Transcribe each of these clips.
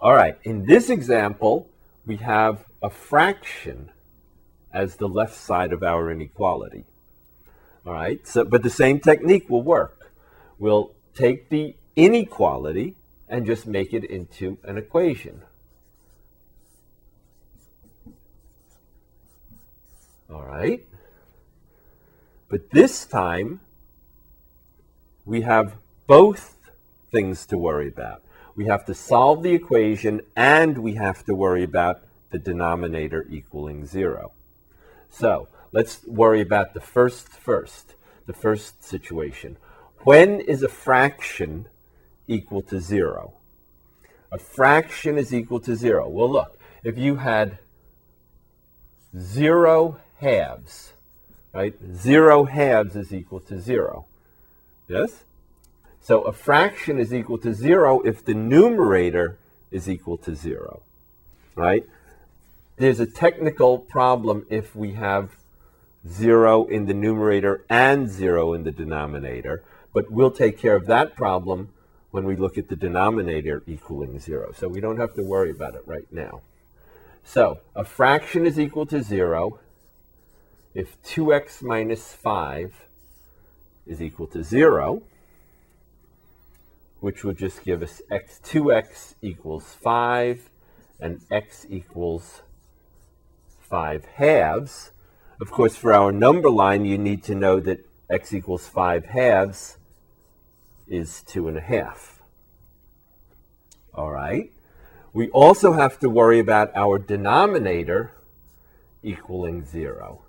All right, in this example, we have a fraction as the left side of our inequality. All right, so, but the same technique will work. We'll take the inequality and just make it into an equation. All right. But this time, we have both things to worry about. We have to solve the equation and we have to worry about the denominator equaling zero. So let's worry about the first first, the first situation. When is a fraction equal to zero? A fraction is equal to zero. Well, look, if you had zero halves, right? Zero halves is equal to zero. Yes? So a fraction is equal to zero if the numerator is equal to zero, right? There's a technical problem if we have zero in the numerator and zero in the denominator, but we'll take care of that problem when we look at the denominator equaling zero. So we don't have to worry about it right now. So a fraction is equal to zero if 2x minus 5 is equal to 0, which will just give us x 2x equals 5 and x equals 5 halves. Of course, for our number line, you need to know that x equals 5 halves is 2 and a half. All right. We also have to worry about our denominator equaling 0.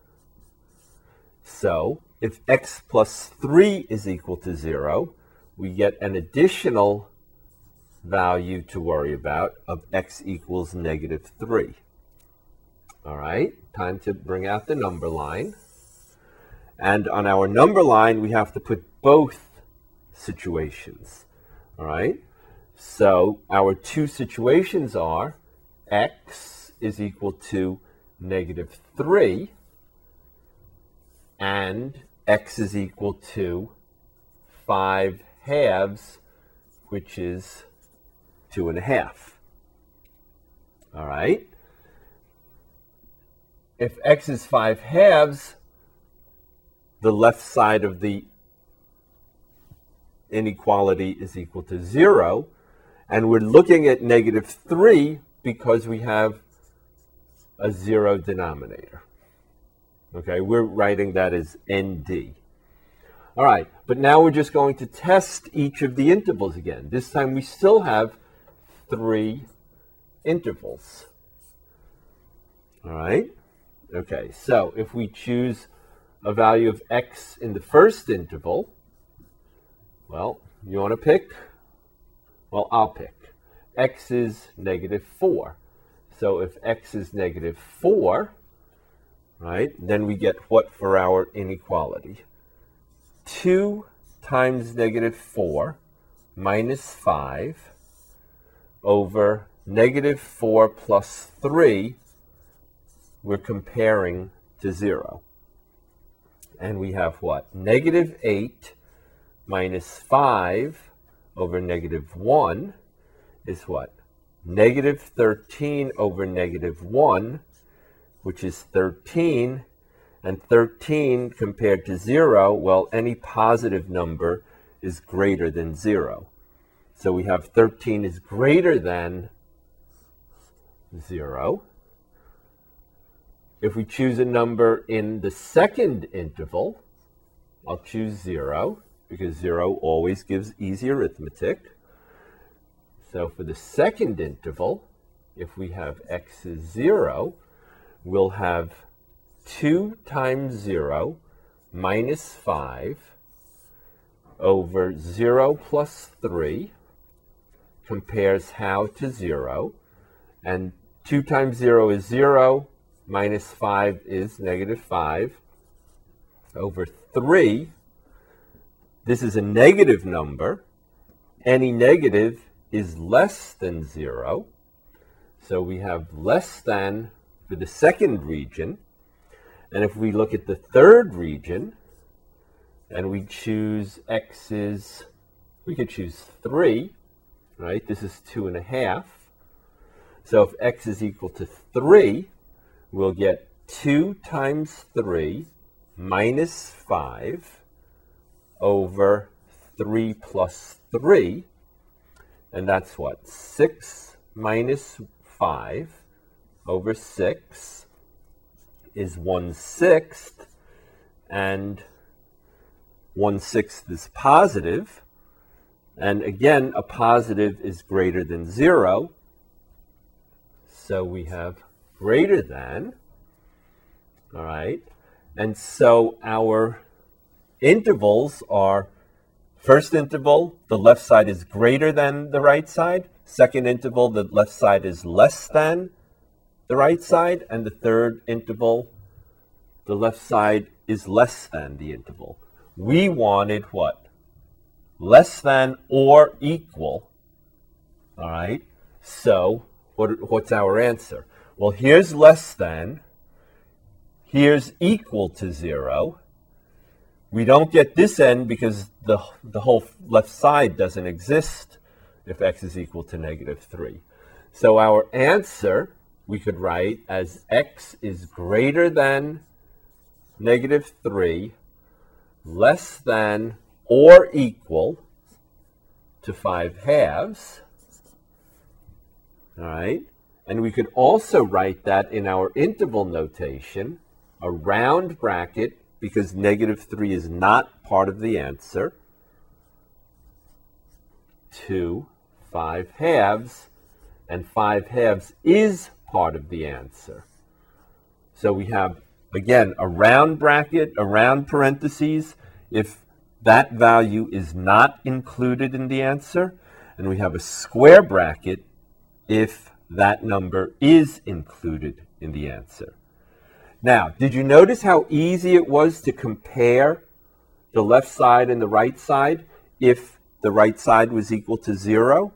So if x plus 3 is equal to 0, we get an additional value to worry about of x equals negative 3. All right, time to bring out the number line. And on our number line, we have to put both situations. All right, so our two situations are x is equal to negative 3 and x is equal to 5 halves, which is 2 and a half. All right? If x is 5 halves, the left side of the inequality is equal to 0. And we're looking at negative 3 because we have a 0 denominator. Okay, we're writing that as ND. All right, but now we're just going to test each of the intervals again. This time we still have three intervals. All right, okay, so if we choose a value of x in the first interval, well, you want to pick? Well, I'll pick. x is negative 4. So if x is negative 4, right? Then we get what for our inequality? 2 times negative 4 minus 5 over negative 4 plus 3, we're comparing to 0. And we have what? Negative 8 minus 5 over negative 1 is what? Negative 13 over negative 1 which is 13. And 13 compared to 0, well, any positive number is greater than 0. So we have 13 is greater than 0. If we choose a number in the second interval, I'll choose 0 because 0 always gives easy arithmetic. So for the second interval, if we have x is 0, we'll have 2 times 0 minus 5 over 0 plus 3 compares how to 0. And 2 times 0 is 0, minus 5 is negative 5 over 3. This is a negative number. Any negative is less than 0. So we have less than for the second region. And if we look at the third region, and we choose x's, we could choose 3, right? This is 2 and a half So if x is equal to 3, we'll get 2 times 3 minus 5 over 3 plus 3. And that's what? 6 minus 5 over 6 is 1 sixth. And 1 sixth is positive. And again, a positive is greater than 0. So we have greater than. All right. And so our intervals are first interval, the left side is greater than the right side. Second interval, the left side is less than the right side. And the third interval, the left side is less than the interval. We wanted what? Less than or equal. All right. So what, what's our answer? Well, here's less than. Here's equal to 0. We don't get this end because the, the whole left side doesn't exist if x is equal to negative 3. So our answer we could write as x is greater than negative 3, less than or equal to 5 halves. All right? And we could also write that in our interval notation a round bracket because negative 3 is not part of the answer, to 5 halves, and 5 halves is part of the answer. So we have, again, a round bracket, a round parentheses, if that value is not included in the answer, and we have a square bracket if that number is included in the answer. Now, did you notice how easy it was to compare the left side and the right side if the right side was equal to zero?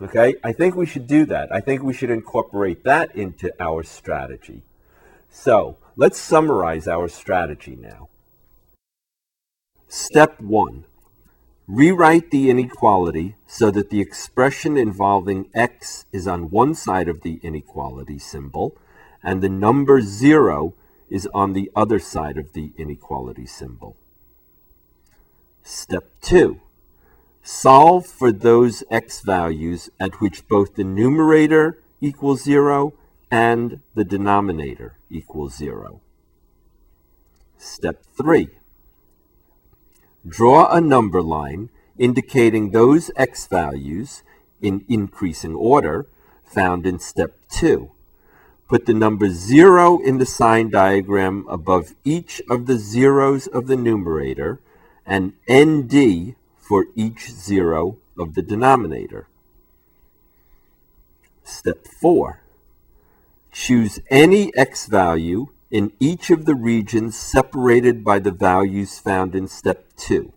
Okay, I think we should do that. I think we should incorporate that into our strategy. So let's summarize our strategy now. Step one, rewrite the inequality so that the expression involving x is on one side of the inequality symbol and the number 0 is on the other side of the inequality symbol. Step 2. Solve for those x values at which both the numerator equals 0 and the denominator equals 0. Step 3. Draw a number line indicating those x values in increasing order found in step 2 Put the number 0 in the sign diagram above each of the zeros of the numerator and ND for each zero of the denominator. Step 4. Choose any x value in each of the regions separated by the values found in step 2.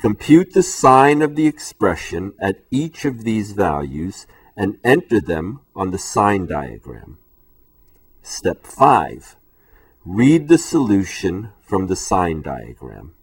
Compute the sign of the expression at each of these values and enter them on the sign diagram. Step 5. Read the solution from the sign diagram.